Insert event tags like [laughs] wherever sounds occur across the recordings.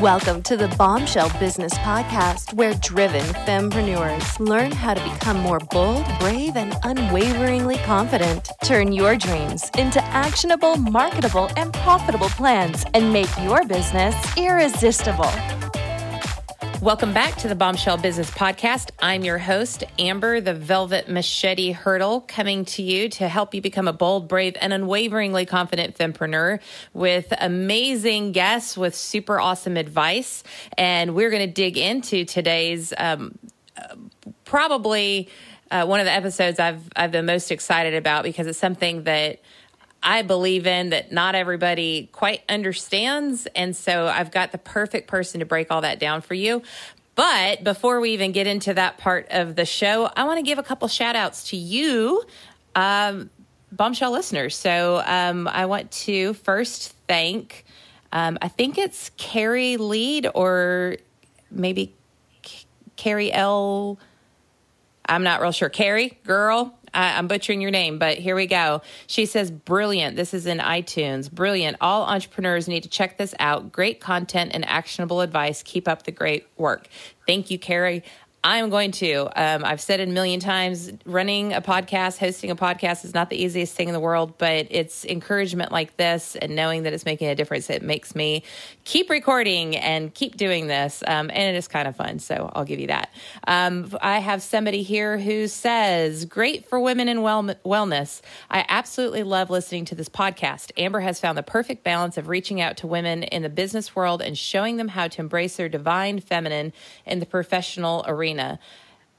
Welcome to the Bombshell Business Podcast, where driven fempreneurs learn how to become more bold, brave, and unwaveringly confident. Turn your dreams into actionable, marketable, and profitable plans and make your business irresistible. Welcome back to the Bombshell Business Podcast. I'm your host, Amber, the Velvet Machete Hurdle, coming to you to help you become a bold, brave, and unwaveringly confident fempreneur with amazing guests with super awesome advice. And we're going to dig into today's um, probably uh, one of the episodes I've I've been most excited about because it's something that I believe in that not everybody quite understands. And so I've got the perfect person to break all that down for you. But before we even get into that part of the show, I want to give a couple shout outs to you, um, bombshell listeners. So um, I want to first thank, um, I think it's Carrie Lead or maybe C- Carrie L. I'm not real sure. Carrie, girl, I, am butchering your name, but here we go. She says, Brilliant. This is in iTunes. Brilliant. All entrepreneurs need to check this out. Great content and actionable advice. Keep up the great work. Thank you, Carrie. I'm going to. Um, I've said it a million times running a podcast, hosting a podcast is not the easiest thing in the world, but it's encouragement like this and knowing that it's making a difference. It makes me keep recording and keep doing this. Um, and it is kind of fun. So I'll give you that. Um, I have somebody here who says, Great for women in well- wellness. I absolutely love listening to this podcast. Amber has found the perfect balance of reaching out to women in the business world and showing them how to embrace their divine feminine in the professional arena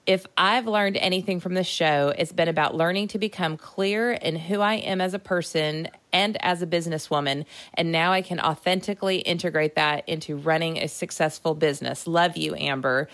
If I've learned anything from this show, it's been about learning to become clear in who I am as a person and as a businesswoman. And now I can authentically integrate that into running a successful business. Love you, Amber.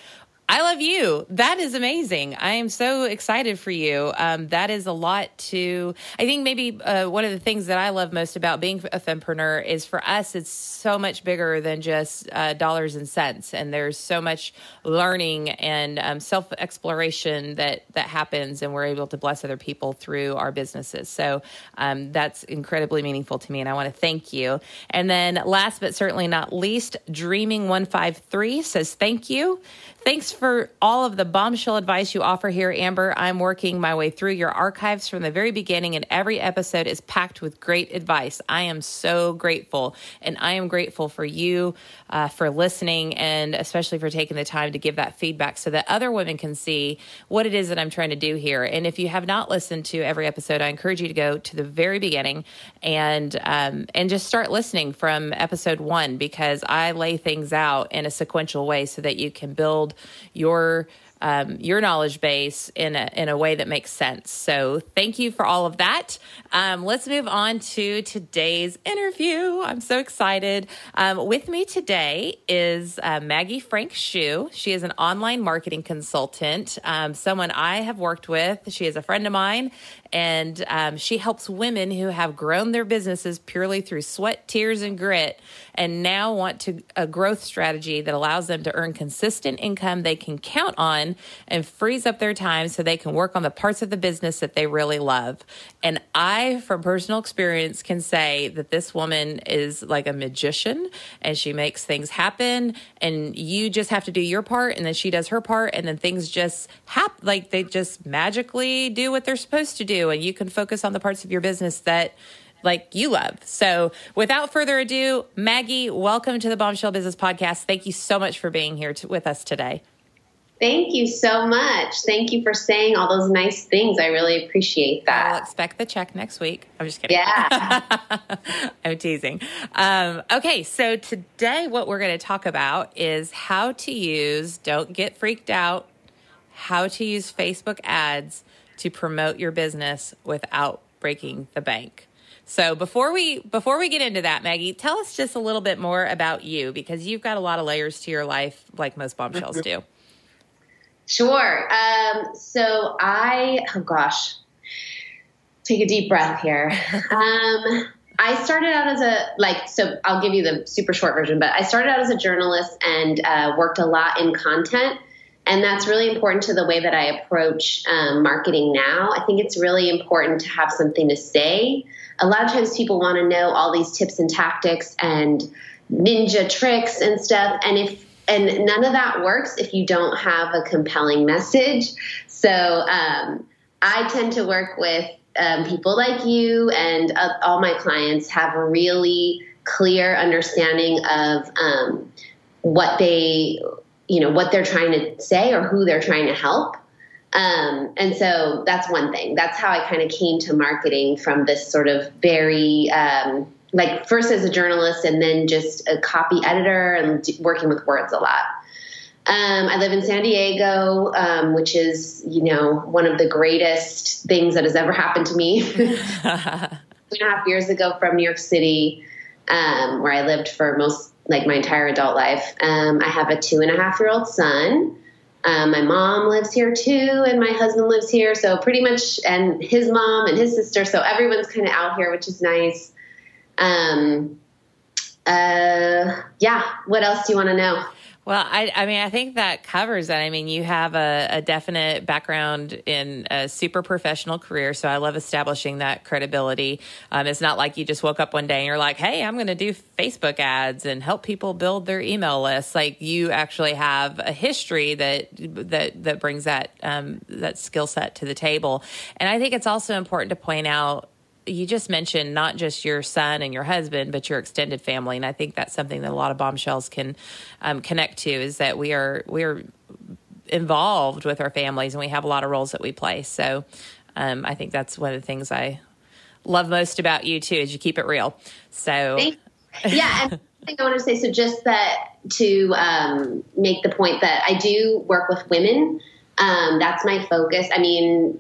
I love you. That is amazing. I am so excited for you. Um, that is a lot to, I think maybe uh, one of the things that I love most about being a fempreneur is for us, it's so much bigger than just uh, dollars and cents. And there's so much learning and um, self exploration that, that happens, and we're able to bless other people through our businesses. So um, that's incredibly meaningful to me. And I want to thank you. And then last but certainly not least, Dreaming153 says thank you. Thanks for all of the bombshell advice you offer here, Amber. I'm working my way through your archives from the very beginning, and every episode is packed with great advice. I am so grateful, and I am grateful for you uh, for listening and especially for taking the time to give that feedback so that other women can see what it is that I'm trying to do here. And if you have not listened to every episode, I encourage you to go to the very beginning and um, and just start listening from episode one because I lay things out in a sequential way so that you can build your um, your knowledge base in a, in a way that makes sense. So thank you for all of that. Um, let's move on to today's interview. I'm so excited. Um, with me today is uh, Maggie Frank Shu. She is an online marketing consultant, um, someone I have worked with. She is a friend of mine, and um, she helps women who have grown their businesses purely through sweat, tears, and grit, and now want to a growth strategy that allows them to earn consistent income they can count on and frees up their time so they can work on the parts of the business that they really love. And I, from personal experience, can say that this woman is like a magician, and she makes things happen. And you just have to do your part, and then she does her part, and then things just happen. Like they just magically do what they're supposed to do and you can focus on the parts of your business that like you love. So, without further ado, Maggie, welcome to the Bombshell Business Podcast. Thank you so much for being here to, with us today. Thank you so much. Thank you for saying all those nice things. I really appreciate that. I'll expect the check next week. I'm just kidding. Yeah. [laughs] I'm teasing. Um, okay, so today what we're going to talk about is how to use, don't get freaked out, how to use Facebook ads to promote your business without breaking the bank. So before we before we get into that, Maggie, tell us just a little bit more about you because you've got a lot of layers to your life, like most bombshells do. Sure. Um, so I, oh gosh, take a deep breath here. [laughs] Um, I started out as a like so I'll give you the super short version, but I started out as a journalist and uh, worked a lot in content, and that's really important to the way that I approach um, marketing now. I think it's really important to have something to say. A lot of times people want to know all these tips and tactics and ninja tricks and stuff, and if and none of that works if you don't have a compelling message. So um, I tend to work with um, people like you and uh, all my clients have a really clear understanding of um, what they, you know, what they're trying to say or who they're trying to help. Um, and so that's one thing. That's how I kind of came to marketing from this sort of very, um, like, first as a journalist and then just a copy editor and working with words a lot. Um, I live in San Diego, um, which is, you know, one of the greatest things that has ever happened to me. [laughs] [laughs] Two and a half years ago from New York City, um, where I lived for most, like my entire adult life. Um, I have a two and a half year old son. Um, my mom lives here too, and my husband lives here. So pretty much, and his mom and his sister. So everyone's kind of out here, which is nice. Um, uh, yeah. What else do you want to know? Well, I, I mean, I think that covers it. I mean, you have a, a, definite background in a super professional career. So I love establishing that credibility. Um, it's not like you just woke up one day and you're like, hey, I'm going to do Facebook ads and help people build their email lists. Like you actually have a history that, that, that brings that, um, that skill set to the table. And I think it's also important to point out you just mentioned not just your son and your husband, but your extended family, and I think that's something that a lot of bombshells can um, connect to. Is that we are we are involved with our families, and we have a lot of roles that we play. So, um, I think that's one of the things I love most about you too, is you keep it real. So, yeah, I think I want to say so. Just that to um, make the point that I do work with women. Um, that's my focus. I mean,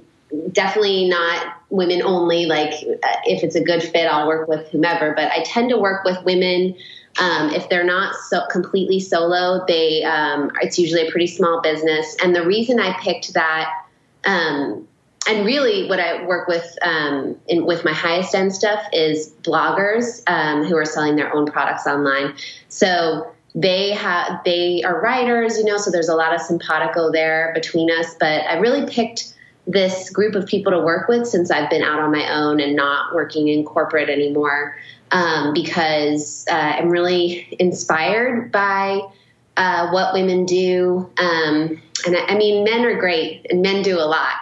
definitely not women only. Like uh, if it's a good fit, I'll work with whomever. But I tend to work with women. Um, if they're not so completely solo, they um, it's usually a pretty small business. And the reason I picked that, um, and really what I work with um, in, with my highest end stuff is bloggers um, who are selling their own products online. So they have they are writers, you know. So there's a lot of simpatico there between us. But I really picked this group of people to work with since I've been out on my own and not working in corporate anymore um, because uh, I'm really inspired by uh, what women do. Um, and I, I, mean, men are great and men do a lot.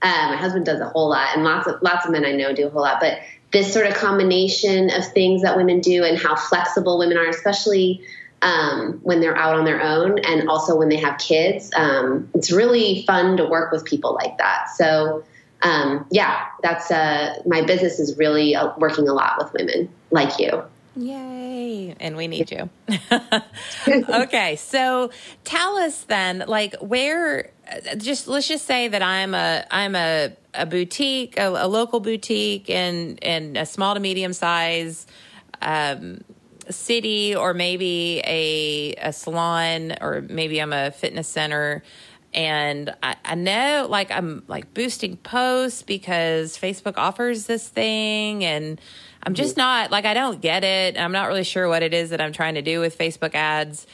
Uh, my husband does a whole lot, and lots of lots of men I know do a whole lot. But this sort of combination of things that women do and how flexible women are, especially um, when they're out on their own and also when they have kids. Um, it's really fun to work with people like that. So, um, yeah, that's uh, my business is really uh, working a lot with women like you. Yay. And we need you. [laughs] okay. So tell us then, like, where, just let's just say that I'm a, I'm a, a boutique, a, a local boutique and, and a small to medium size, um, city or maybe a, a salon or maybe I'm a fitness center and I, I, know like I'm like boosting posts because Facebook offers this thing and I'm just mm-hmm. not like I don't get it. I'm not really sure what it is that I'm trying to do with Facebook ads.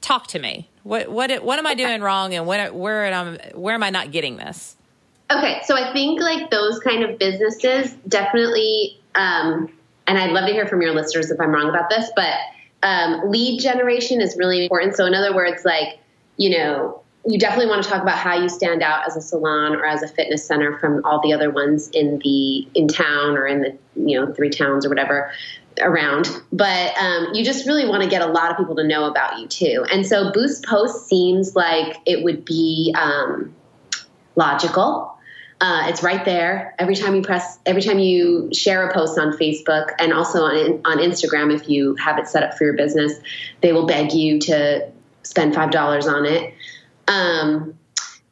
Talk to me. What what what am I doing wrong and when where am where am I not getting this? Okay, so I think like those kind of businesses definitely um, and I'd love to hear from your listeners if I'm wrong about this, but um, lead generation is really important. So, in other words, like, you know, you definitely want to talk about how you stand out as a salon or as a fitness center from all the other ones in the in town or in the you know three towns or whatever around. But um, you just really want to get a lot of people to know about you too. And so boost post seems like it would be um, logical uh, it's right there every time you press, every time you share a post on Facebook and also on on Instagram. If you have it set up for your business, they will beg you to spend five dollars on it. Um,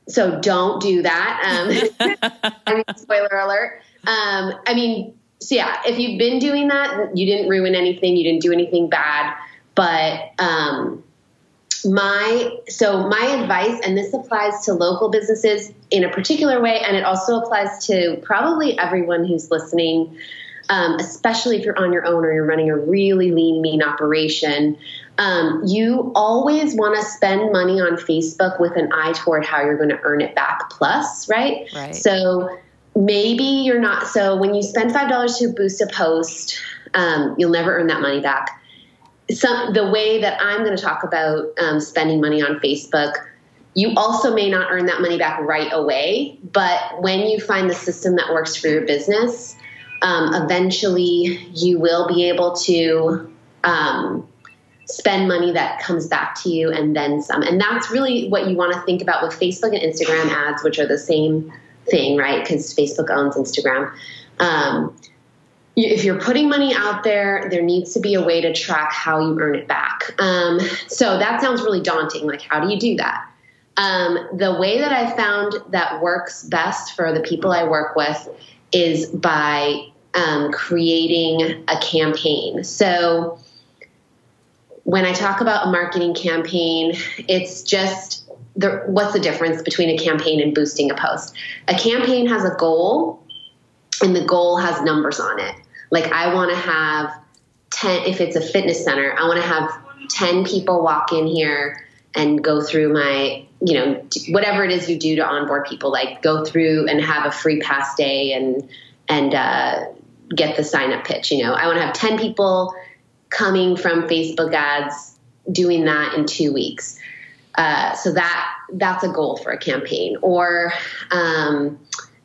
so don't do that. Um, [laughs] I mean, spoiler alert. Um, I mean, so yeah, if you've been doing that, you didn't ruin anything, you didn't do anything bad. But um, my so my advice, and this applies to local businesses in a particular way, and it also applies to probably everyone who's listening. Um, especially if you're on your own or you're running a really lean, mean operation, um, you always want to spend money on Facebook with an eye toward how you're going to earn it back plus, right? Right. So maybe you're not. So when you spend five dollars to boost a post, um, you'll never earn that money back. Some the way that I'm going to talk about um, spending money on Facebook. You also may not earn that money back right away, but when you find the system that works for your business, um, eventually you will be able to um, spend money that comes back to you and then some. And that's really what you want to think about with Facebook and Instagram ads, which are the same thing, right? Because Facebook owns Instagram. Um, if you're putting money out there, there needs to be a way to track how you earn it back. Um, so that sounds really daunting. Like, how do you do that? Um, the way that I found that works best for the people I work with is by um, creating a campaign. So when I talk about a marketing campaign, it's just the, what's the difference between a campaign and boosting a post? A campaign has a goal, and the goal has numbers on it. Like I want to have 10, if it's a fitness center, I want to have 10 people walk in here and go through my, you know, whatever it is you do to onboard people, like go through and have a free pass day and, and, uh, get the sign up pitch. You know, I want to have 10 people coming from Facebook ads doing that in two weeks. Uh, so that that's a goal for a campaign. Or, um,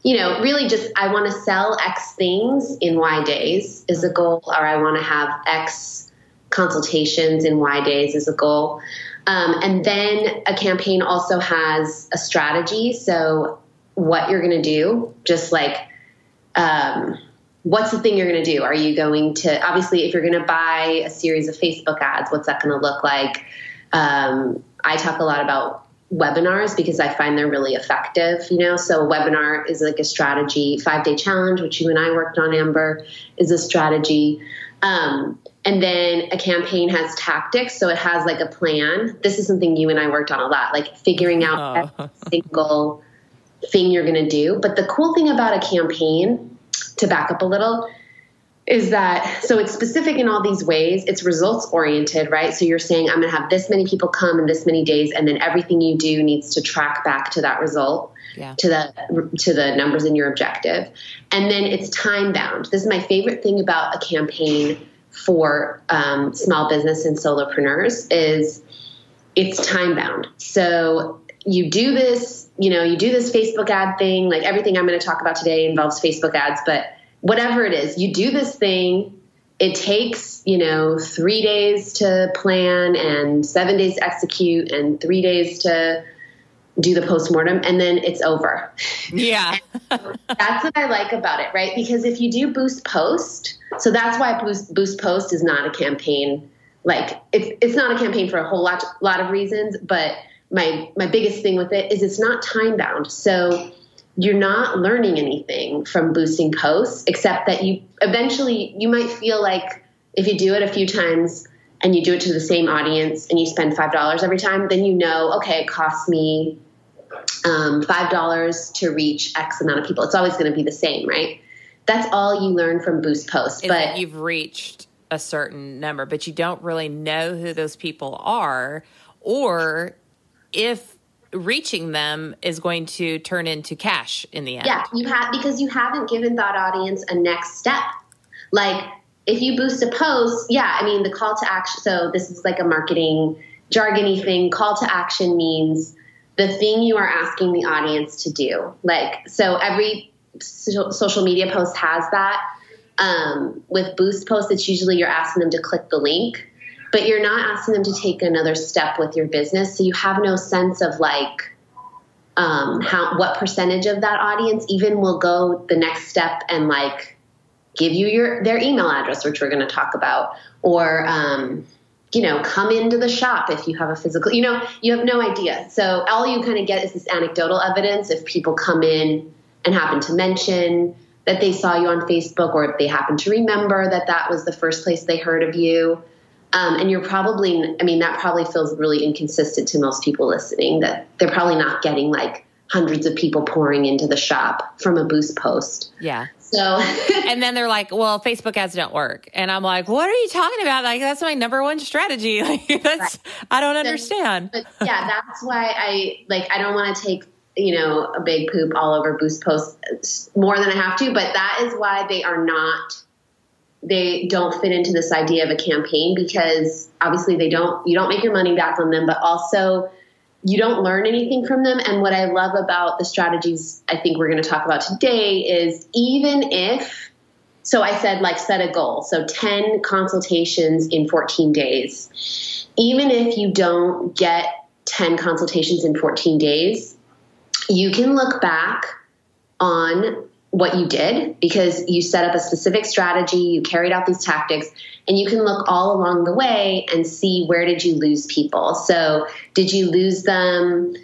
you know, really just I want to sell X things in Y days is a goal, or I want to have X consultations in Y days is a goal. Um, and then a campaign also has a strategy. So what you're going to do, just like, um, what's the thing you're going to do? Are you going to, obviously, if you're going to buy a series of Facebook ads, what's that going to look like? Um, I talk a lot about webinars because I find they're really effective, you know. So a webinar is like a strategy, five day challenge, which you and I worked on, Amber, is a strategy. Um, and then a campaign has tactics, so it has like a plan. This is something you and I worked on a lot, like figuring out oh. every single thing you're going to do. But the cool thing about a campaign, to back up a little, is that so it's specific in all these ways. It's results oriented right? So you're saying i'm going to have this many people come in this many days and then everything you do needs to track back to that result yeah. to the to the numbers in your objective. And then it's time bound. This is my favorite thing about a campaign for um, small business and solopreneurs is it's time bound. So you do this you know you do this facebook ad thing like everything i'm going to talk about today involves facebook ads but whatever it is, you do this thing. It takes, you know, three days to plan and seven days to execute and three days to do the postmortem and then it's over. Yeah. [laughs] that's what I like about it, right? Because if you do boost post, so that's why boost, boost post is not a campaign. Like it's, it's not a campaign for a whole lot, lot of reasons, but my, my biggest thing with it is it's not time bound. So you're not learning anything from boosting posts except that you eventually you might feel like if you do it a few times and you do it to the same audience and you spend five dollars every time then you know okay it costs me um, five dollars to reach x amount of people. It's always going to be the same right? That's all you learn from boost posts but you've reached a certain number but you don't really know who those people are or if reaching them is going to turn into cash in the end. Yeah, you have because you haven't given that audience a next step. Like if you boost a post, yeah, I mean the call to action. So this is like a marketing jargony thing. Call to action means the thing you are asking the audience to do. Like so, every social media post has that. Um, with boost posts, it's usually you're asking them to click the link but you're not asking them to take another step with your business. So you have no sense of like um, how what percentage of that audience even will go the next step and like give you your their email address, which we're going to talk about, or um, you know come into the shop if you have a physical. You know you have no idea. So all you kind of get is this anecdotal evidence if people come in and happen to mention that they saw you on Facebook or if they happen to remember that that was the first place they heard of you. Um, and you're probably, I mean, that probably feels really inconsistent to most people listening that they're probably not getting like hundreds of people pouring into the shop from a boost post. Yeah. So, [laughs] and then they're like, well, Facebook ads don't work. And I'm like, what are you talking about? Like, that's my number one strategy. [laughs] Like, that's, right. I don't understand. But yeah, that's why I like, I don't want to take, you know, a big poop all over boost posts more than I have to, but that is why they are not, they don't fit into this idea of a campaign because obviously they don't, you don't make your money back on them, but also, you don't learn anything from them. And what I love about the strategies I think we're going to talk about today is even if, so I said, like, set a goal. So 10 consultations in 14 days. Even if you don't get 10 consultations in 14 days, you can look back on what you did because you set up a specific strategy, you carried out these tactics, and you can look all along the way and see where did you lose people. So, did you lose them?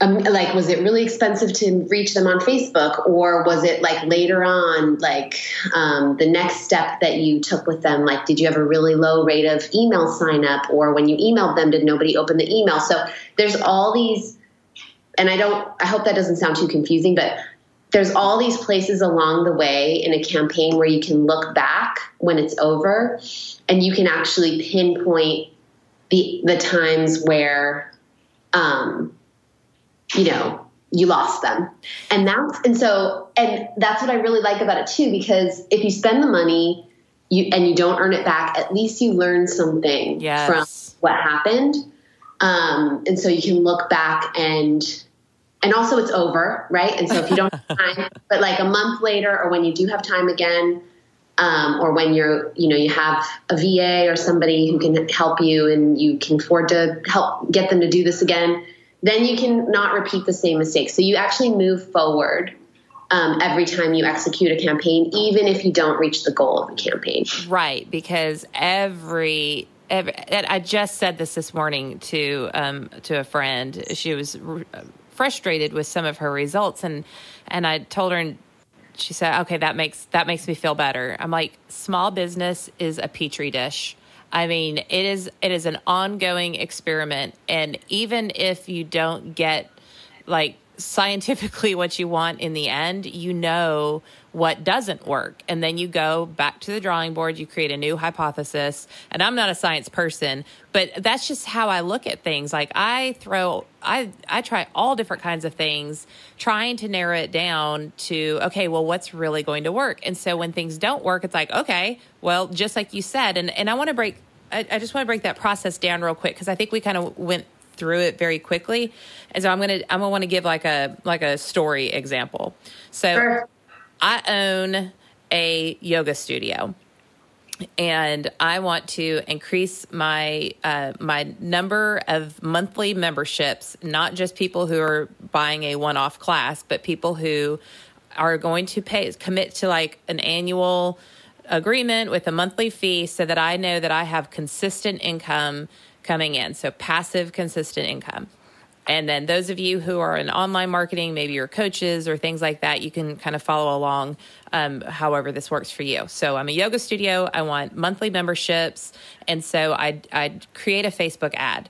Um, like, was it really expensive to reach them on Facebook, or was it like later on, like um, the next step that you took with them? Like, did you have a really low rate of email sign up, or when you emailed them, did nobody open the email? So, there's all these, and I don't, I hope that doesn't sound too confusing, but there's all these places along the way in a campaign where you can look back when it's over and you can actually pinpoint the the times where um, you know you lost them and that's and so and that's what i really like about it too because if you spend the money you and you don't earn it back at least you learn something yes. from what happened um, and so you can look back and and also it's over, right? And so if you don't have [laughs] time, but like a month later, or when you do have time again, um, or when you're, you know, you have a VA or somebody who can help you and you can afford to help get them to do this again, then you can not repeat the same mistake. So you actually move forward um, every time you execute a campaign, even if you don't reach the goal of the campaign. Right, because every Every, I just said this this morning to um, to a friend. She was frustrated with some of her results and and I told her and she said, "Okay, that makes that makes me feel better." I'm like, "Small business is a petri dish." I mean, it is it is an ongoing experiment and even if you don't get like scientifically [laughs] what you want in the end, you know what doesn't work. And then you go back to the drawing board, you create a new hypothesis. And I'm not a science person, but that's just how I look at things. Like I throw I I try all different kinds of things trying to narrow it down to okay, well what's really going to work? And so when things don't work, it's like, okay, well, just like you said, and and I want to break I, I just want to break that process down real quick because I think we kind of went through it very quickly. And so I'm gonna I'm gonna want to give like a like a story example. So sure. I own a yoga studio and I want to increase my uh, my number of monthly memberships, not just people who are buying a one off class, but people who are going to pay commit to like an annual agreement with a monthly fee so that I know that I have consistent income coming in. So passive, consistent income. And then those of you who are in online marketing, maybe you're coaches or things like that, you can kind of follow along um, however this works for you. So I'm a yoga studio. I want monthly memberships. And so I I create a Facebook ad.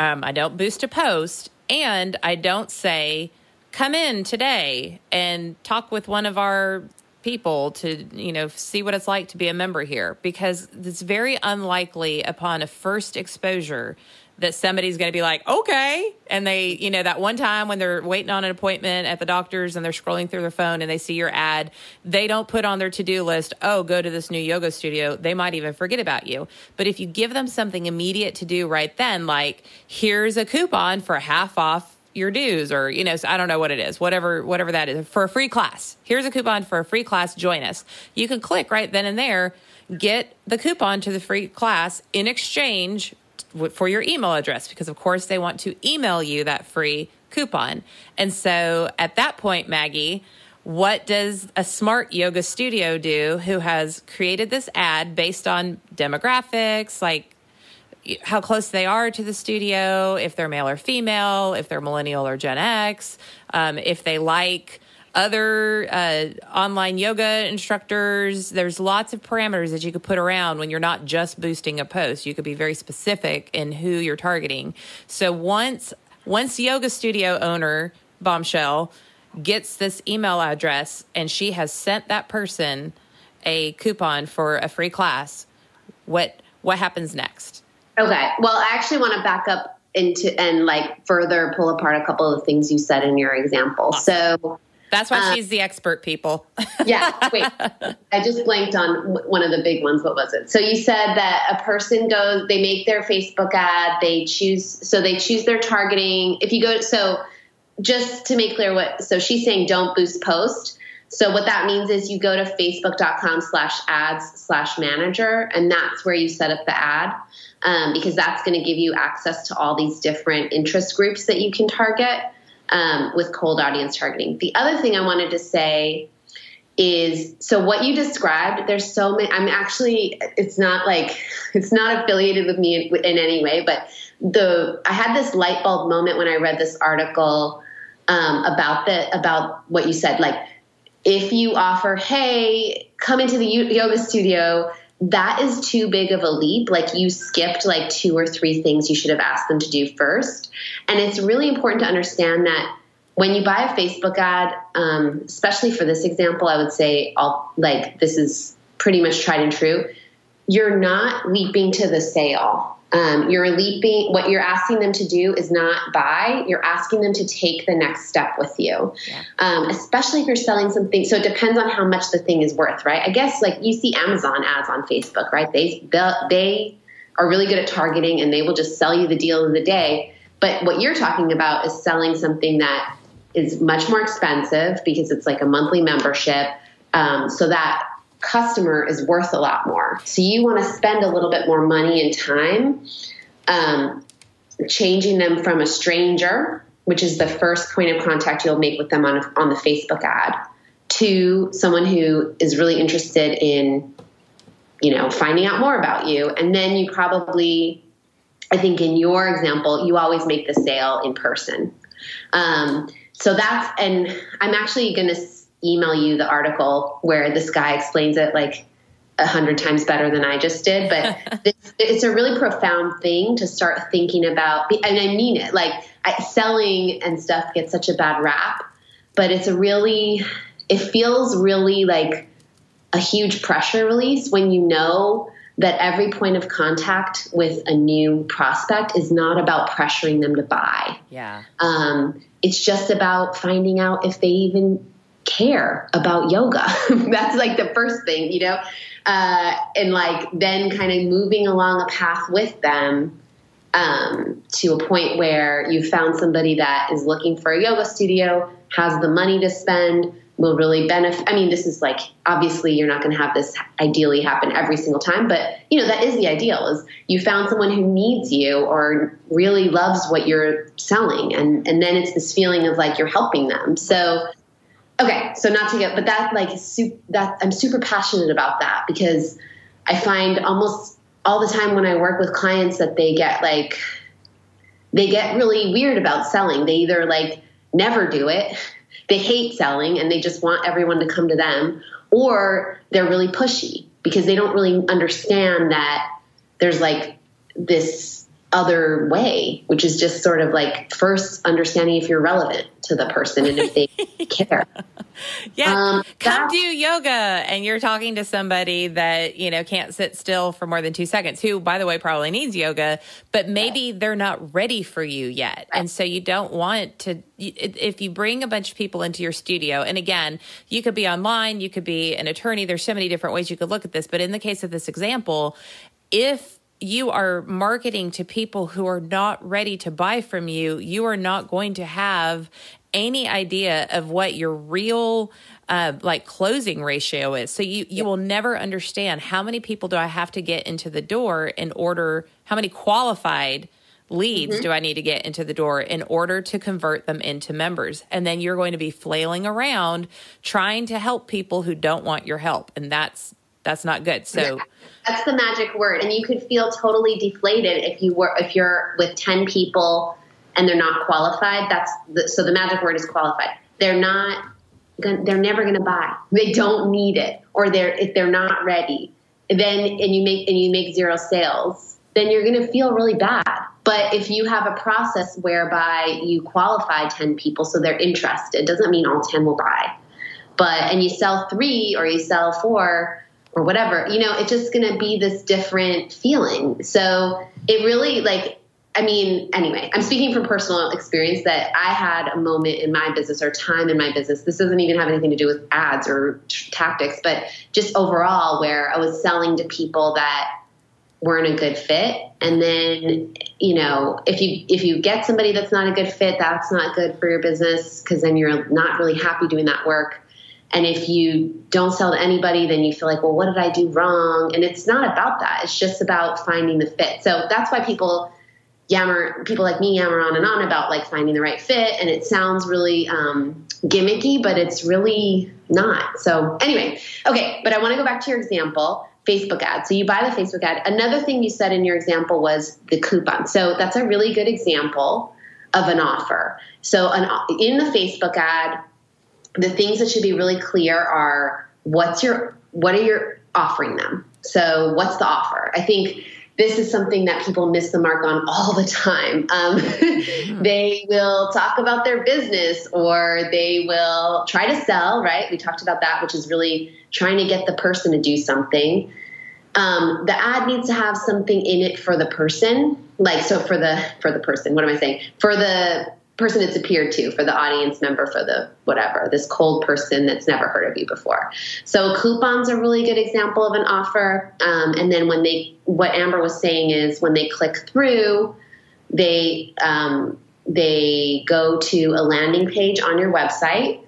Um, I don't boost a post and I don't say, come in today and talk with one of our people to you know see what it's like to be a member here because it's very unlikely upon a first exposure that somebody's going to be like okay. And they you know that one time when they're waiting on an appointment at the doctor's and they're scrolling through their phone and they see your ad they don't put on their to-do list oh go to this new yoga studio. They might even forget about you. But if you give them something immediate to do right then like here's a coupon for half off your dues or you know i don't know what it is whatever whatever that is. For a free class here's a coupon for a free class join us. You can click right then and there get the coupon to the free class in exchange for your email address because of course they want to email you that free coupon. And so at that point maggie what does a smart yoga studio do who has created this ad based on demographics like how close they are to the studio, if they're male or female, if they're millennial or Gen X, um, if they like other uh, online yoga instructors. There's lots of parameters that you could put around when you're not just boosting a post. You could be very specific in who you're targeting. So once once yoga studio owner bombshell gets this email address and she has sent that person a coupon for a free class, what what happens next? Okay. Well, I actually want to back up into and like further pull apart a couple of things you said in your example. Awesome. So that's why um, she's the expert, people. [laughs] yeah. Wait, I just blanked on one of the big ones. What was it? So you said that a person goes, they make their Facebook ad, they choose, so they choose their targeting. If you go, so just to make clear what, so she's saying don't boost post. So what that means is you go to facebook.com slash ads slash manager, and that's where you set up the ad um, because that's going to give you access to all these different interest groups that you can target um, with cold audience targeting. The other thing I wanted to say is so what you described there's so many i'm actually it's not like [laughs] it's not affiliated with me in, in any way but the i had this light bulb moment when i read this article um, about the about what you said like if you offer hey come into the yoga studio that is too big of a leap. Like you skipped like two or three things you should have asked them to do first. And it's really important to understand that when you buy a Facebook ad, um, especially for this example, I would say all like this is pretty much tried and true. You're not leaping to the sale. Um, you're leaping, what you're asking them to do is not buy, you're asking them to take the next step with you. Yeah. Um, especially if you're selling something. So it depends on how much the thing is worth, right? I guess like you see Amazon ads on Facebook, right? They, they are really good at targeting and they will just sell you the deal of the day. But what you're talking about is selling something that is much more expensive because it's like a monthly membership. Um, so that customer is worth a lot more. So you want to spend a little bit more money and time um, changing them from a stranger, which is the first point of contact you'll make with them on, on the Facebook ad, to someone who is really interested in, you know, finding out more about you. And then you probably, I think in your example, you always make the sale in person. Um, so that's, and I'm actually going to email you the article where this guy explains it like a hundred times better than I just did. But [laughs] it's, it's, a really profound thing to start thinking about, and I mean it. Like I, selling and stuff gets such a bad rap, but it's a really, it feels really like a huge pressure release when you know that every point of contact with a new prospect is not about pressuring them to buy. Yeah. Um, it's just about finding out if they even care about yoga. [laughs] That's like the first thing, you know? Uh, and like then kind of moving along a path with them um, to a point where you found somebody that is looking for a yoga studio, has the money to spend, will really benefit. I mean, this is like obviously you're not going to have this ideally happen every single time, but you know that is the ideal. Is you found someone who needs you or really loves what you're selling, and and then it's this feeling of like you're helping them. So okay so not to get but that like super, that i'm super passionate about that because i find almost all the time when i work with clients that they get like they get really weird about selling. They either like never do it [laughs] they hate selling and they just want everyone to come to them or they're really pushy because they don't really understand that there's like this other way, which is just sort of like first understanding if you're relevant to the person and if they [laughs] care. Yeah. Um, Come do yoga and you're talking to somebody that, you know, can't sit still for more than two seconds, who, by the way, probably needs yoga, but maybe right. they're not ready for you yet. Right. And so you don't want to, if you bring a bunch of people into your studio, and again, you could be online, you could be an attorney, there's so many different ways you could look at this. But in the case of this example, if you are marketing to people who are not ready to buy from you, you are not going to have any idea of what your real uh, like closing ratio is. So you you will never understand how many people do I have to get into the door in order how many qualified leads mm-hmm. do I need to get into the door in order to convert them into members? And then you're going to be flailing around trying to help people who don't want your help. And that's that's not good. So that's the magic word. And you could feel totally deflated if you were if you're with 10 people and they're not qualified. That's the, so the magic word is qualified. They're not they're never going to buy. They don't need it, or they're if they're not ready, then and you make and you make zero sales, then you're going to feel really bad. But if you have a process whereby you qualify 10 people so they're interested, doesn't mean all 10 will buy. But and you sell 3 or you sell 4 or whatever, you know, it's just going to be this different feeling. So it really like I mean, anyway, I'm speaking from personal experience that I had a moment in my business or time in my business. This doesn't even have anything to do with ads or t- tactics, but just overall where I was selling to people that weren't a good fit. And then, you know, if you if you get somebody that's not a good fit, that's not good for your business because then you're not really happy doing that work. And if you don't sell to anybody, then you feel like, well, what did I do wrong? And it's not about that. It's just about finding the fit. So that's why people yammer people like me yammer on and on about like finding the right fit and it sounds really um, gimmicky but it's really not so anyway okay but i want to go back to your example facebook ad so you buy the facebook ad another thing you said in your example was the coupon so that's a really good example of an offer so an, in the facebook ad the things that should be really clear are what's your what are you offering them so what's the offer i think this is something that people miss the mark on all the time. Um, [laughs] mm-hmm. they will talk about their business or they will try to sell, right? We talked about that, which is really trying to get the person to do something. Um, the ad needs to have something in it for the person, like so for the for the person. What am I saying? For the person it's appeared to for the audience member for the whatever this cold person that's never heard of you before. So coupons are a really good example of an offer. Um, and then when they what amber was saying is when they click through they um, they go to a landing page on your website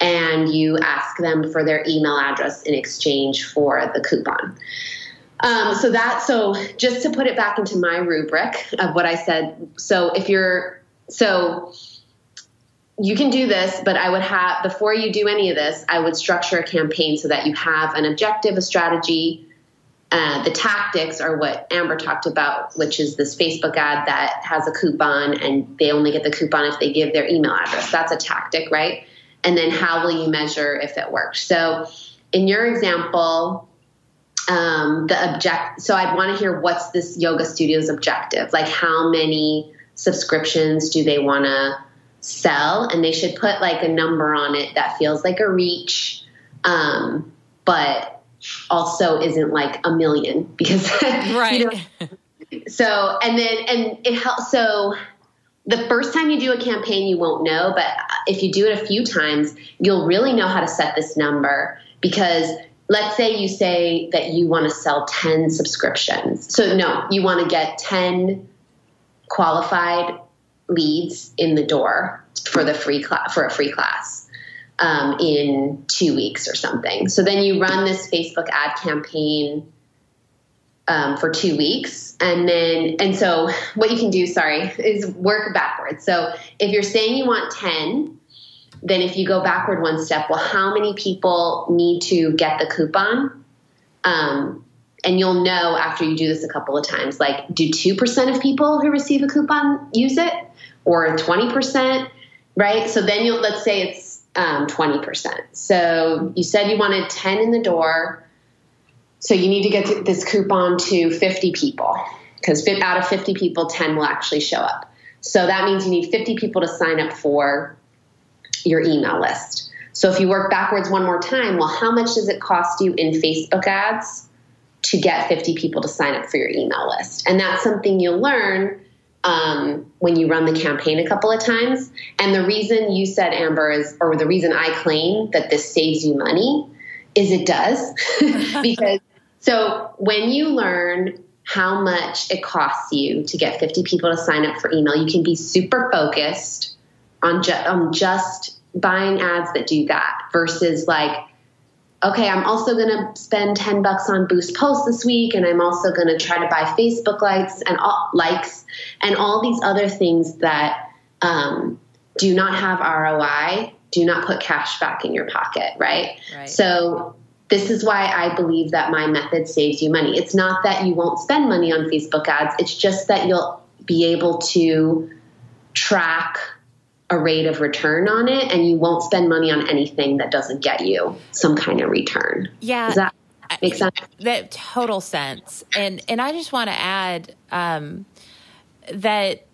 and you ask them for their email address in exchange for the coupon. Um, so that so just to put it back into my rubric of what i said so if you're so you can do this, but I would have, before you do any of this, I would structure a campaign so that you have an objective, a strategy. Uh, the tactics are what Amber talked about, which is this Facebook ad that has a coupon and they only get the coupon if they give their email address. That's a tactic, right? And then how will you measure if it works? So in your example, um, the object, so I'd want to hear what's this yoga studio's objective? Like how many subscriptions do they want to sell? And they should put like a number on it that feels like a reach um, but also isn't like a million [laughs] because right you know, so and then and it helps so the first time you do a campaign you won't know but if you do it a few times you'll really know how to set this number because let's say you say that you want to sell 10 subscriptions. So no you want to get 10 qualified leads in the door for the free class for a free class um, in two weeks or something. So then you run this Facebook ad campaign um, for two weeks, and then and so what you can do, sorry, is work backwards. So if you're saying you want ten, then if you go backward one step, well, how many people need to get the coupon? Um, and you'll know after you do this a couple of times like do 2% of people who receive a coupon use it or 20% right? So then you'll let's say it's um, 20% so you said you wanted 10 in the door. So you need to get this coupon to 50 people because out of 50 people 10 will actually show up. So that means you need 50 people to sign up for your email list. So if you work backwards one more time well how much does it cost you in facebook ads to get 50 people to sign up for your email list. And that's something you'll learn um, when you run the campaign a couple of times. And the reason you said, Amber, is, or the reason I claim that this saves you money is it does. [laughs] [laughs] because so when you learn how much it costs you to get 50 people to sign up for email, you can be super focused on, ju- on just buying ads that do that versus like, okay, I'm also going to spend 10 bucks on boost posts this week and I'm also going to try to buy Facebook likes and all, likes and all these other things that um, do not have ROI, do not put cash back in your pocket, right? right? So this is why I believe that my method saves you money. It's not that you won't spend money on Facebook ads, it's just that you'll be able to track a rate of return on it and you won't spend money on anything that doesn't get you some kind of return. Yeah. Does that make sense? That total sense. And and I just want to add um, that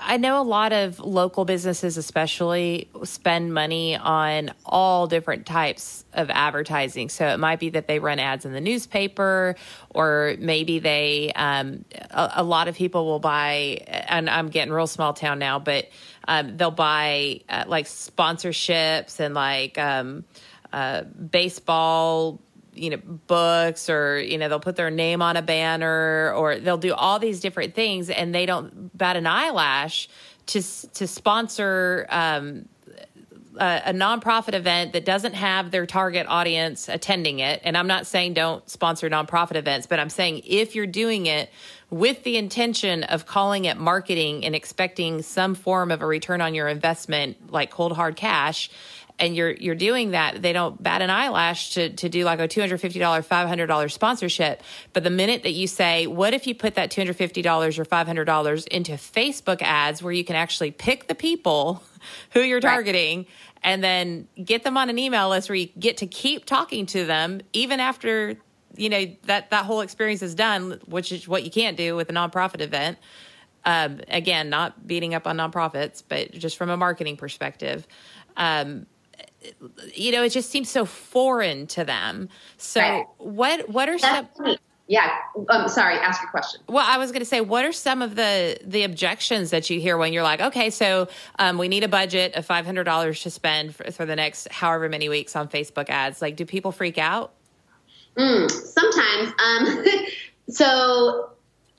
I know a lot of local businesses, especially, spend money on all different types of advertising. So it might be that they run ads in the newspaper, or maybe they, um, a, a, lot of people will buy, and I'm getting real small town now, but um, they'll buy uh, like sponsorships and like um, uh, baseball you know books or you know they'll put their name on a banner or they'll do all these different things and they don't bat an eyelash to to sponsor um, a, a nonprofit event that doesn't have their target audience attending it. And i'm not saying don't sponsor nonprofit events but i'm saying if you're doing it with the intention of calling it marketing and expecting some form of a return on your investment like cold hard cash and you're you're doing that, they don't bat an eyelash to to do like a two hundred fifty dollar, five hundred dollar sponsorship. But the minute that you say, "What if you put that two hundred fifty dollars or five hundred dollars into Facebook ads, where you can actually pick the people [laughs] who you're targeting?" Right. And then get them on an email list where you get to keep talking to them even after you know that that whole experience is done, which is what you can't do with a nonprofit event. Um, again, not beating up on nonprofits, but just from a marketing perspective. Um, you know, it just seems so foreign to them. So right. what what are That's some funny. Yeah, um, sorry. Ask your question. Well, I was going to say, what are some of the the objections that you hear when you're like, okay, so um, we need a budget of five hundred dollars to spend for, for, the next however many weeks on Facebook ads? Like, do people freak out? Mm, sometimes. Um, [laughs] so,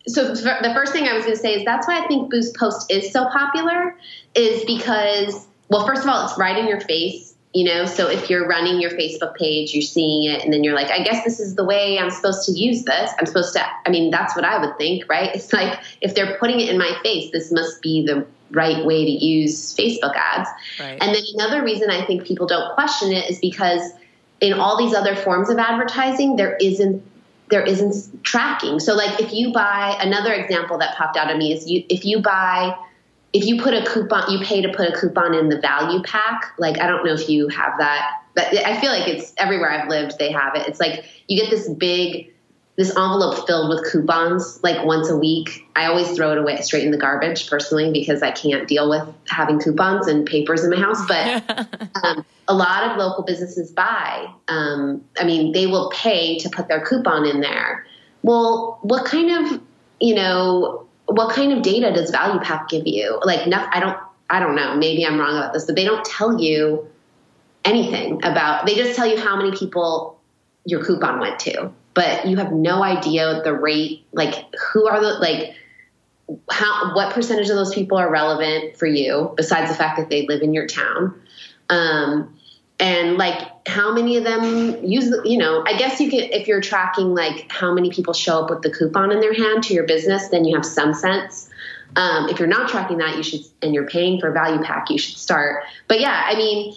so the first thing I was going to say is that's why I think Boost Post is so popular, is because well, first of all, it's right in your face you know? So if you're running your facebook page you're seeing it and then you're like i guess this is the way i'm supposed to use this. I'm supposed to i mean that's what i would think right? [laughs] It's like if they're putting it in my face this must be the right way to use facebook ads. Right. and then another reason i think people don't question it is because in all these other forms of advertising there isn't there isn't tracking. So like if you buy another example that popped out of me is you if you buy if you put a coupon, you pay to put a coupon in the Valpak. Like, I don't know if you have that, but I feel like it's everywhere I've lived, they have it. It's like you get this big, this envelope filled with coupons like once a week. I always throw it away straight in the garbage personally because I can't deal with having coupons and papers in my house. But [laughs] um, a lot of local businesses buy, um, I mean, they will pay to put their coupon in there. Well, what kind of, you know, what kind of data does value give you? Like no, i don't i don't know. Maybe i'm wrong about this but they don't tell you anything about they just tell you how many people your coupon went to but you have no idea the rate like who are the like how what percentage of those people are relevant for you besides the fact that they live in your town. Um, and like how many of them use you know i guess you can if you're tracking like how many people show up with the coupon in their hand to your business then you have some sense. Um, if you're not tracking that you should and you're paying for a Valpak you should start. But yeah i mean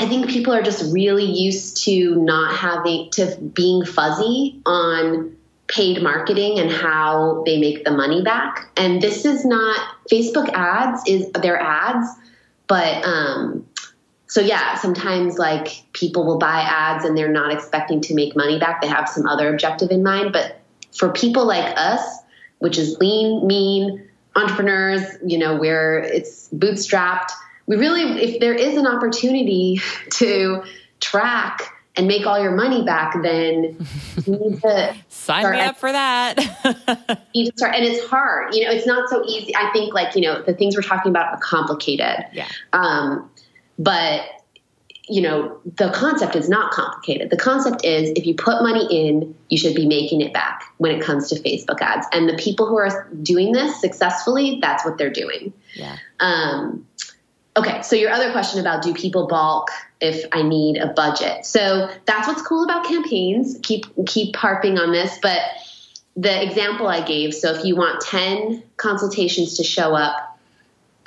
i think people are just really used to not having to being fuzzy on paid marketing and how they make the money back. And this is not facebook ads is their ads but um, so yeah, sometimes like people will buy ads and they're not expecting to make money back. They have some other objective in mind. But for people like us, which is lean, mean entrepreneurs, you know, where it's bootstrapped, we really, if there is an opportunity [laughs] to track and make all your money back, then [laughs] you need to sign me up for that. [laughs] you need to start, and it's hard. You know, it's not so easy. I think like you know the things we're talking about are complicated. Yeah. Um, but you know, the concept is not complicated. The concept is if you put money in, you should be making it back when it comes to Facebook ads. And the people who are doing this successfully, that's what they're doing. Yeah. Um, okay, so your other question about do people bulk if I need a budget? So that's what's cool about campaigns. Keep keep harping on this, but the example I gave. So if you want ten consultations to show up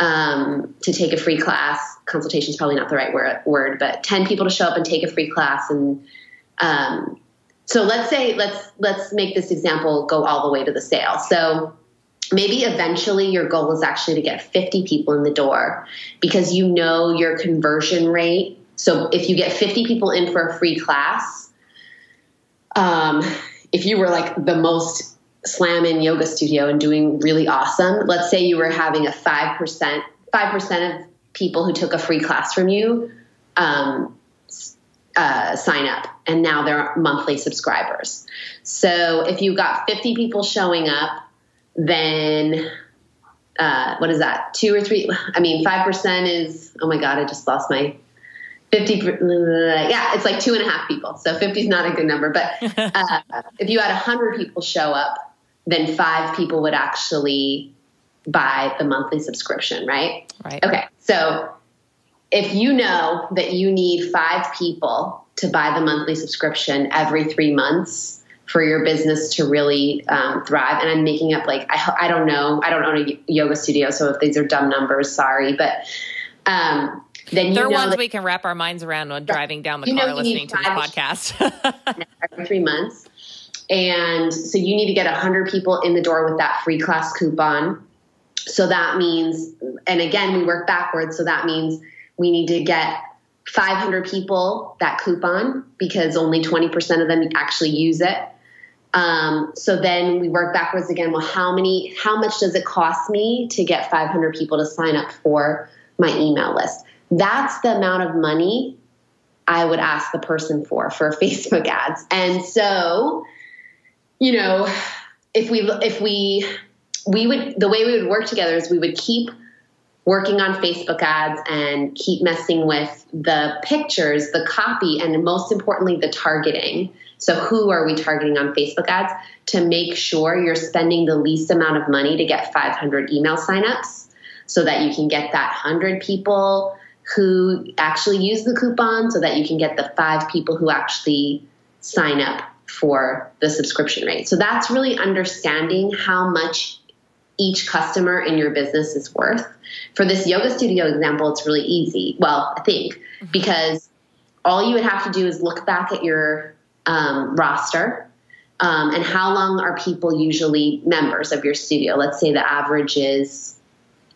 um, to take a free class. Consultation is probably not the right word, but 10 people to show up and take a free class. And um, so let's say, let's, let's make this example go all the way to the sale. So maybe eventually your goal is actually to get 50 people in the door because you know your conversion rate. So if you get 50 people in for a free class, um, if you were like the most slam in yoga studio and doing really awesome, let's say you were having a 5%, 5% of people who took a free class from you um, uh, sign up and now they're monthly subscribers. So if you got 50 people showing up, then uh, what is that? Two or three? I mean, 5% is, oh my God, I just lost my 50. Yeah, it's like two and a half people. So 50 is not a good number. But [laughs] uh, if you had 100 people show up, then five people would actually buy the monthly subscription, right? Right. Okay. So if you know that you need five people to buy the monthly subscription every three months for your business to really um, thrive, and I'm making up like I, I don't know, I don't own a yoga studio, so if these are dumb numbers, sorry, but um, then they're ones that, we can wrap our minds around when driving down the you car listening to this podcast [laughs] every three months. And so you need to get 100 people in the door with that free class coupon. So that means, and again, we work backwards. So that means we need to get 500 people that coupon because only 20% of them actually use it. Um, so then we work backwards again. Well, how many, how much does it cost me to get 500 people to sign up for my email list? That's the amount of money I would ask the person for for [laughs] Facebook ads. And so, you know, if we if we we would the way we would work together is we would keep working on Facebook ads and keep messing with the pictures, the copy, and most importantly, the targeting. So, who are we targeting on Facebook ads to make sure you're spending the least amount of money to get 500 email signups so that you can get that 100 people who actually use the coupon so that you can get the five people who actually sign up for the subscription rate. So, that's really understanding how much each customer in your business is worth. For this yoga studio example, it's really easy. Well, I think mm-hmm. because all you would have to do is look back at your um, roster um, and how long are people usually members of your studio. Let's say the average is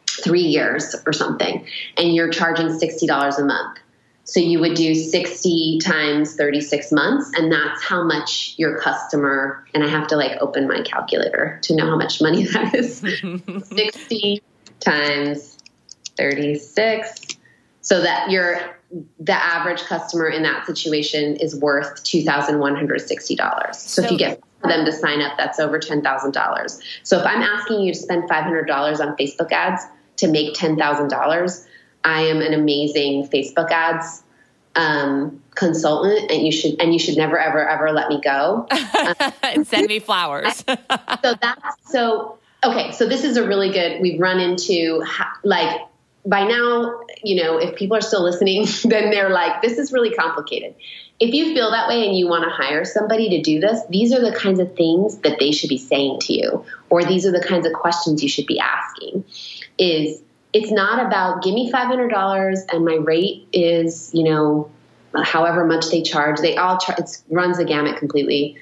three years or something, and you're charging $60 a month. So you would do 60 times 36 months, and that's how much your customer, and I have to like open my calculator to know how much money [laughs] that is. [laughs] 60 times 36. So that your the average customer in that situation is worth $2,160. So, so if you get them to sign up, that's over $10,000. So if I'm asking you to spend $500 on Facebook ads to make $10,000, I am an amazing Facebook ads um, consultant, and you should and you should never ever ever let me go [laughs] and send me flowers. [laughs] so that's so okay. So this is a really good. We've run into like by now, you know, if people are still listening, [laughs] then they're like, this is really complicated. If you feel that way and you want to hire somebody to do this, these are the kinds of things that they should be saying to you, or these are the kinds of questions you should be asking. Is it's not about give me $500 and my rate is, you know, however much they charge. They all char- it runs the gamut completely.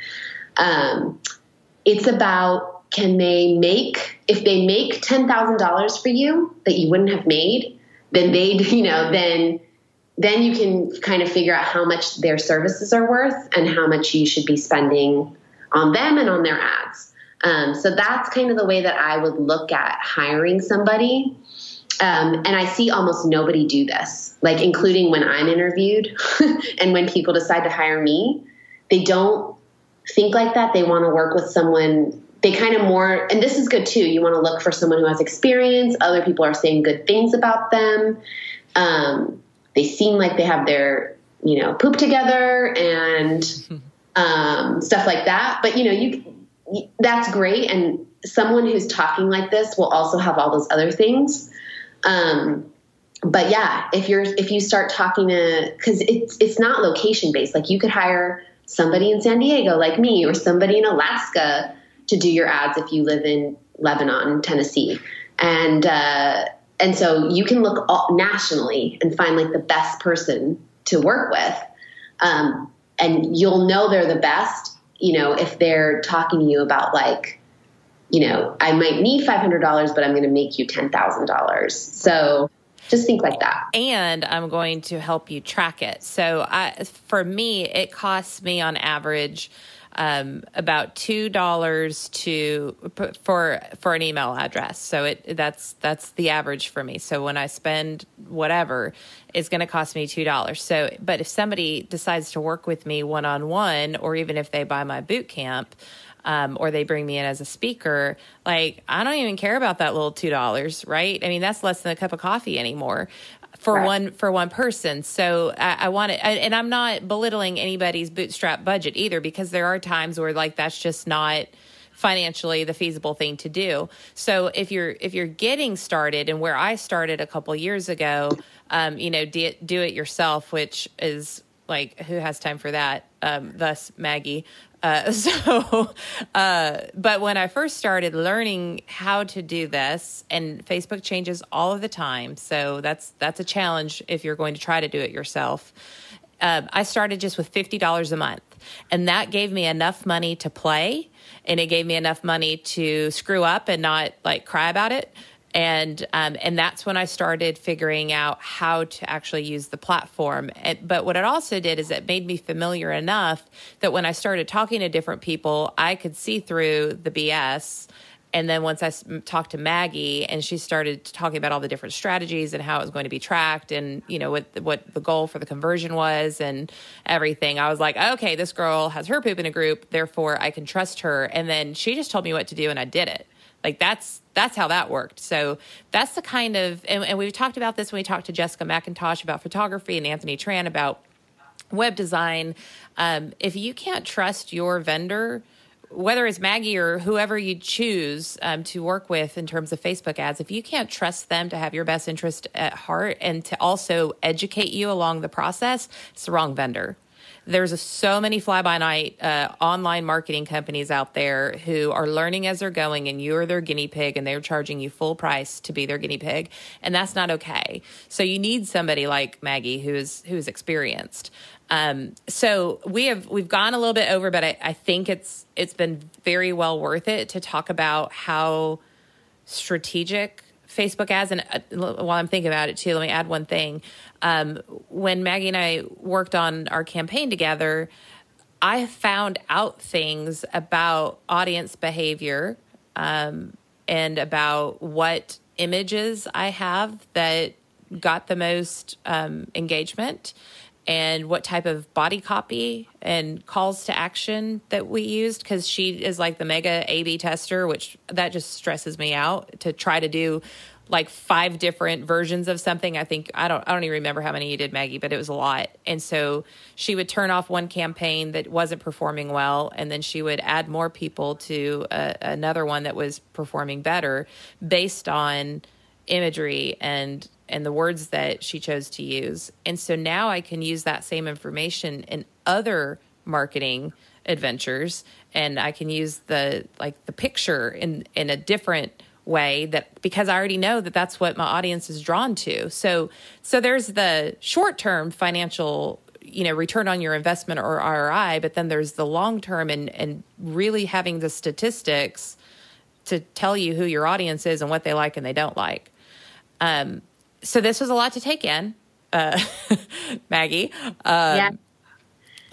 Um, it's about can they make if they make ten thousand dollars for you that you wouldn't have made, then they [laughs] you know then then you can kind of figure out how much their services are worth and how much you should be spending on them and on their ads. Um, so that's kind of the way that I would look at hiring somebody. Um, and I see almost nobody do this, like including when I'm interviewed [laughs] and when people decide to hire me, they don't think like that. They want to work with someone. They kind of more, and this is good too. You want to look for someone who has experience. Other people are saying good things about them. Um, they seem like they have their, you know, poop together and [laughs] um, stuff like that. But you know, you that's great. And someone who's talking like this will also have all those other things. Um, but yeah, if you're if you start talking to because it's it's not location based. Like you could hire somebody in San Diego like me or somebody in Alaska to do your ads if you live in Lebanon, Tennessee, and uh, and so you can look all, nationally and find like the best person to work with, um, and you'll know they're the best. You know if they're talking to you about like you know, I might need $500, but I'm going to make you $10,000. So just think like that. And I'm going to help you track it. So I, for me, it costs me on average um, about two dollars to for for an email address. So it that's that's the average for me. So when I spend whatever, it's going to cost me two dollars. So, but if somebody decides to work with me one on one, or even if they buy my boot camp. Um, or they bring me in as a speaker, like I don't even care about that little two dollars, right? I mean, that's less than a cup of coffee anymore for right. one for one person. So I, I want to, and I'm not belittling anybody's bootstrap budget either, because there are times where like that's just not financially the feasible thing to do. So if you're if you're getting started, and where I started a couple years ago, um, you know, do, do it yourself, which is like who has time for that? Um, thus Maggie. Uh, [laughs] so, uh, but when I first started learning how to do this, and Facebook changes all of the time, so that's that's a challenge if you're going to try to do it yourself. Uh, I started just with fifty dollars a month, and that gave me enough money to play, and it gave me enough money to screw up and not like cry about it and um, and that's when I started figuring out how to actually use the platform. but what it also did is it made me familiar enough that when I started talking to different people, I could see through the BS. And then once I talked to Maggie and she started talking about all the different strategies and how it was going to be tracked and, you know, what, what the goal for the conversion was and everything, I was like, okay, this girl has her poop in a group. Therefore, I can trust her. And then she just told me what to do and I did it. Like that's that's how that worked. So that's the kind of and, and we've talked about this when we talked to Jessica McIntosh about photography and Anthony Tran about web design. Um, if you can't trust your vendor, whether it's Maggie or whoever you choose um, to work with in terms of Facebook ads, if you can't trust them to have your best interest at heart and to also educate you along the process, it's the wrong vendor. There's a, so many fly by night uh, online marketing companies out there who are learning as they're going, and you're their guinea pig, and they're charging you full price to be their guinea pig, and that's not okay. So you need somebody like Maggie who is who is experienced. Um, so we have we've gone a little bit over, but I, I think it's it's been very well worth it to talk about how strategic Facebook ads. And uh, while I'm thinking about it too, let me add one thing. Um, when Maggie and I worked on our campaign together, I found out things about audience behavior um, and about what images I have that got the most um, engagement and what type of body copy and calls to action that we used because she is like the mega A B tester, which that just stresses me out to try to do like five different versions of something. I think I don't I don't even remember how many you did, Maggie, but it was a lot. And so she would turn off one campaign that wasn't performing well, and then she would add more people to a, another one that was performing better based on imagery and and the words that she chose to use. And so now I can use that same information in other marketing adventures and I can use the like the picture in in a different way that because I already know that that's what my audience is drawn to. So so there's the short-term financial you know return on your investment or ROI, but then there's the long term and and really having the statistics to tell you who your audience is and what they like and they don't like. Um, so this was a lot to take in, uh, [laughs] Maggie. Um, yeah.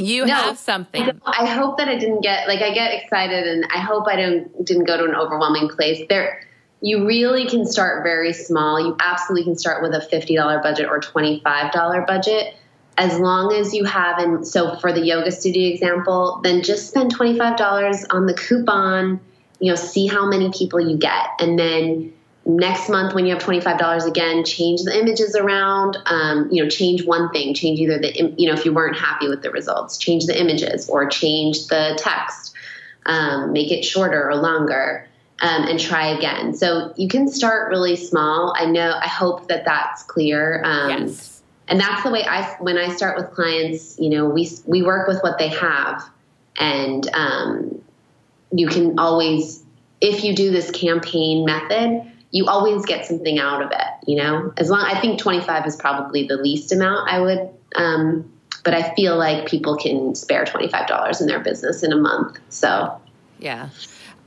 You no, have something. I hope that I didn't get like I get excited, and I hope I didn't didn't go to an overwhelming place. There, you really can start very small. You absolutely can start with a fifty dollar budget or twenty five dollar budget, as long as you have. And so for the yoga studio example, then just spend twenty five dollars on the coupon. You know, see how many people you get, and then next month when you have $25 again change the images around um, you know change one thing change either the you know if you weren't happy with the results change the images or change the text um, make it shorter or longer um, and try again so you can start really small i know i hope that that's clear um, yes. and that's the way i when i start with clients you know we we work with what they have and um, you can always if you do this campaign method you always get something out of it, you know? As long I think 25 is probably the least amount I would um, but I feel like people can spare $25 in their business in a month. So, yeah.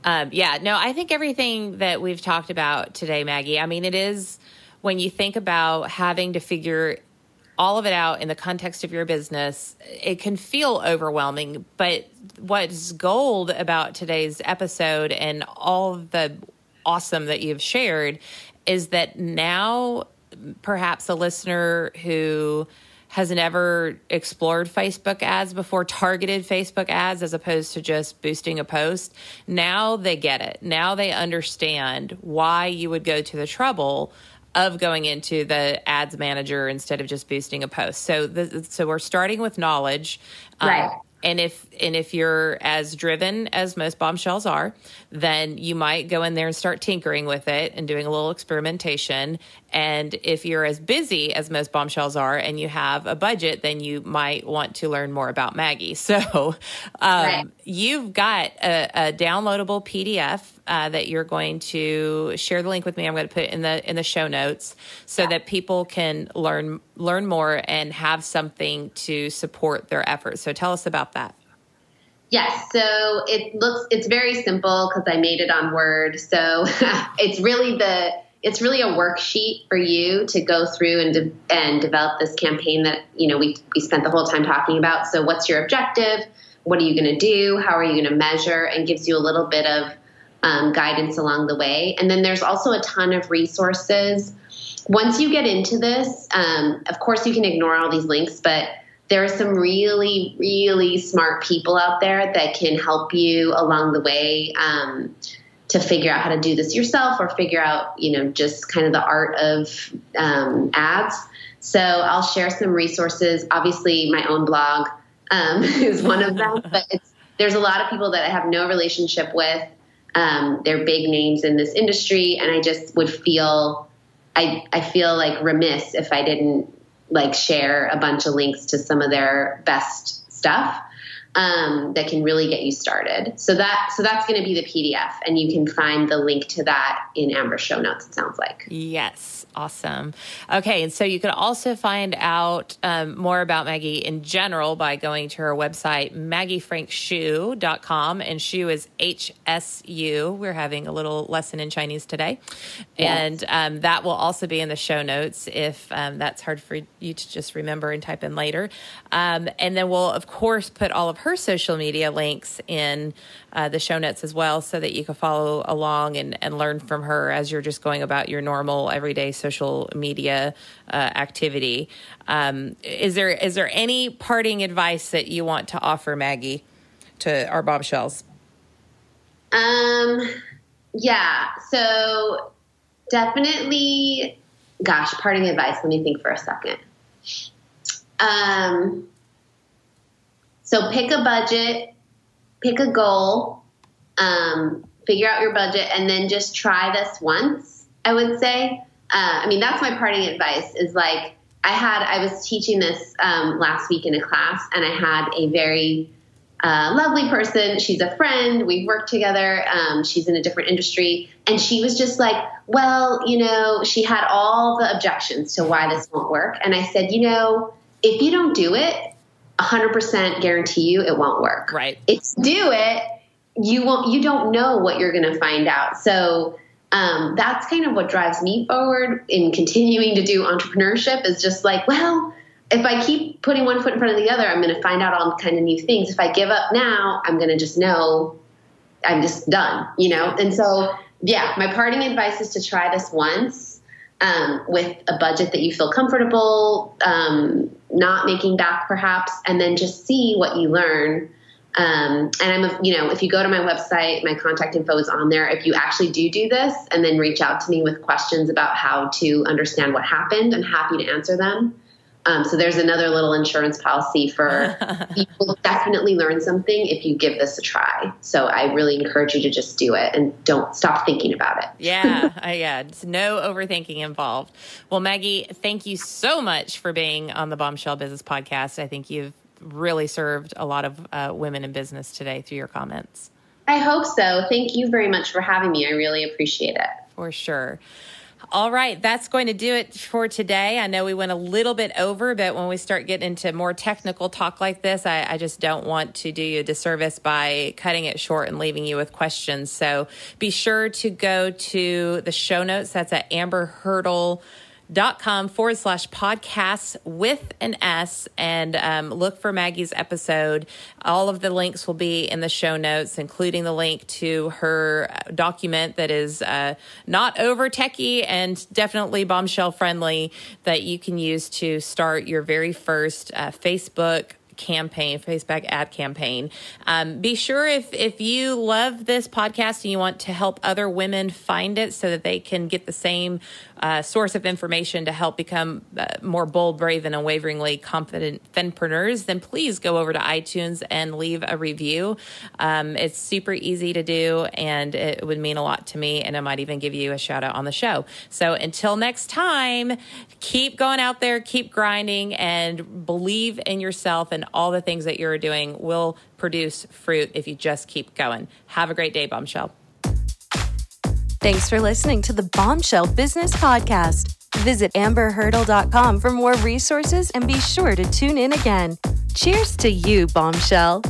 Um, yeah, no, I think everything that we've talked about today, Maggie, I mean, it is when you think about having to figure all of it out in the context of your business, it can feel overwhelming. But what's gold about today's episode and all the awesome that you've shared is that now perhaps a listener who has never explored Facebook ads before, targeted Facebook ads as opposed to just boosting a post. Now they get it. Now they understand why you would go to the trouble of going into the ads manager instead of just boosting a post. So, the, so we're starting with knowledge, right? Um, and if and if you're as driven as most bombshells are, then you might go in there and start tinkering with it and doing a little experimentation. And if you're as busy as most bombshells are and you have a budget, then you might want to learn more about Maggie. [laughs] So um, right. you've got a, a downloadable PDF uh, that you're going to share the link with me. I'm going to put it in the in the show notes so yeah. that people can learn learn more and have something to support their efforts. So tell us about that. Yes, so it looks it's very simple because I made it on Word. So [laughs] it's really the it's really a worksheet for you to go through and de- and develop this campaign that you know we we spent the whole time talking about. So what's your objective? What are you going to do? How are you going to measure? And gives you a little bit of um, guidance along the way. And then there's also a ton of resources. Once you get into this, um, of course you can ignore all these links, but there are some really, really smart people out there that can help you along the way um, to figure out how to do this yourself or figure out, you know, just kind of the art of um, ads. So I'll share some resources. Obviously, my own blog um, [laughs] is one of them, [laughs] but there's a lot of people that I have no relationship with. Um, they're big names in this industry, and I just would feel I I feel like remiss if I didn't like share a bunch of links to some of their best stuff um, that can really get you started. So that so that's going to be the PDF, and you can find the link to that in Amber's show notes. It sounds like yes. Awesome. Okay. And so you can also find out um, more about Maggie in general by going to her website, maggiefrankhsu.com. And Hsu is H S U. We're having a little lesson in Chinese today. Yes. And um, that will also be in the show notes if um, that's hard for you to just remember and type in later. Um, and then we'll, of course, put all of her social media links in uh, the show notes as well so that you can follow along and, and learn from her as you're just going about your normal everyday social media uh, activity. Um, is there is there any parting advice that you want to offer, Maggie, to our bombshells? Um, yeah. So definitely, gosh, parting advice. Let me think for a second. Um, so pick a budget, pick a goal, um, figure out your budget, and then just try this once. I would say. Uh, I mean, that's my parting advice. Is like I had I was teaching this um, last week in a class, and I had a very uh, lovely person. She's a friend. We've worked together. Um, she's in a different industry. And she was just like, well, you know, she had all the objections to why this won't work. And I said, you know, if you don't do it, 100% guarantee you it won't work. Right. If you do it, you won't, you don't know what you're going to find out. So, um, that's kind of what drives me forward in continuing to do entrepreneurship is just like, well, if I keep putting one foot in front of the other, I'm going to find out all kind of new things. If I give up now, I'm going to just know I'm just done, you know? And so, yeah, my parting advice is to try this once um, with a budget that you feel comfortable, um, not making back perhaps, and then just see what you learn. Um, and I'm, a, you know, if you go to my website, my contact info is on there. If you actually do do this and then reach out to me with questions about how to understand what happened, I'm happy to answer them. Um, so there's another little insurance policy for [laughs] you will definitely learn something if you give this a try. So I really encourage you to just do it and don't stop thinking about it. yeah, [laughs] uh, yeah, it's no overthinking involved. Well, Maggie, thank you so much for being on the Bombshell Business Podcast. I think you've really served a lot of uh, women in business today through your comments. I hope so. Thank you very much for having me. I really appreciate it. For sure. All right, that's going to do it for today. I know we went a little bit over, but when we start getting into more technical talk like this, I, I, just don't want to do you a disservice by cutting it short and leaving you with questions. So be sure to go to the show notes. That's at Amber Hurdle dot com forward slash podcasts with an S and um, look for Maggie's episode. All of the links will be in the show notes, including the link to her document that is uh, not over techie and definitely bombshell friendly that you can use to start your very first uh, Facebook campaign, Facebook ad campaign. Um, be sure if if you love this podcast and you want to help other women find it so that they can get the same uh, source of information to help become uh, more bold, brave, and unwaveringly confident fempreneurs, then please go over to iTunes and leave a review. Um, it's super easy to do, and it would mean a lot to me, and I might even give you a shout out on the show. So until next time, keep going out there, keep grinding, and believe in yourself, all the things that you're doing will produce fruit if you just keep going. Have a great day, Bombshell. Thanks for listening to the Bombshell Business Podcast. Visit amberhurdle.com for more resources and be sure to tune in again. Cheers to you, Bombshell.